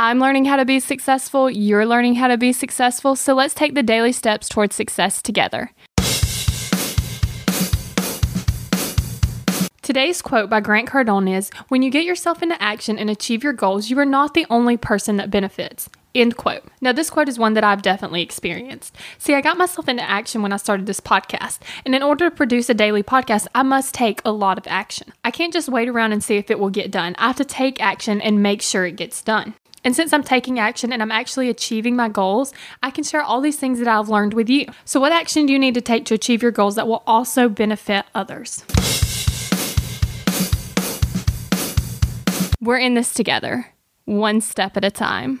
I'm learning how to be successful, you're learning how to be successful, so let's take the daily steps towards success together. Today's quote by Grant Cardone is When you get yourself into action and achieve your goals, you are not the only person that benefits. End quote. Now, this quote is one that I've definitely experienced. See, I got myself into action when I started this podcast, and in order to produce a daily podcast, I must take a lot of action. I can't just wait around and see if it will get done. I have to take action and make sure it gets done. And since I'm taking action and I'm actually achieving my goals, I can share all these things that I've learned with you. So, what action do you need to take to achieve your goals that will also benefit others? We're in this together, one step at a time.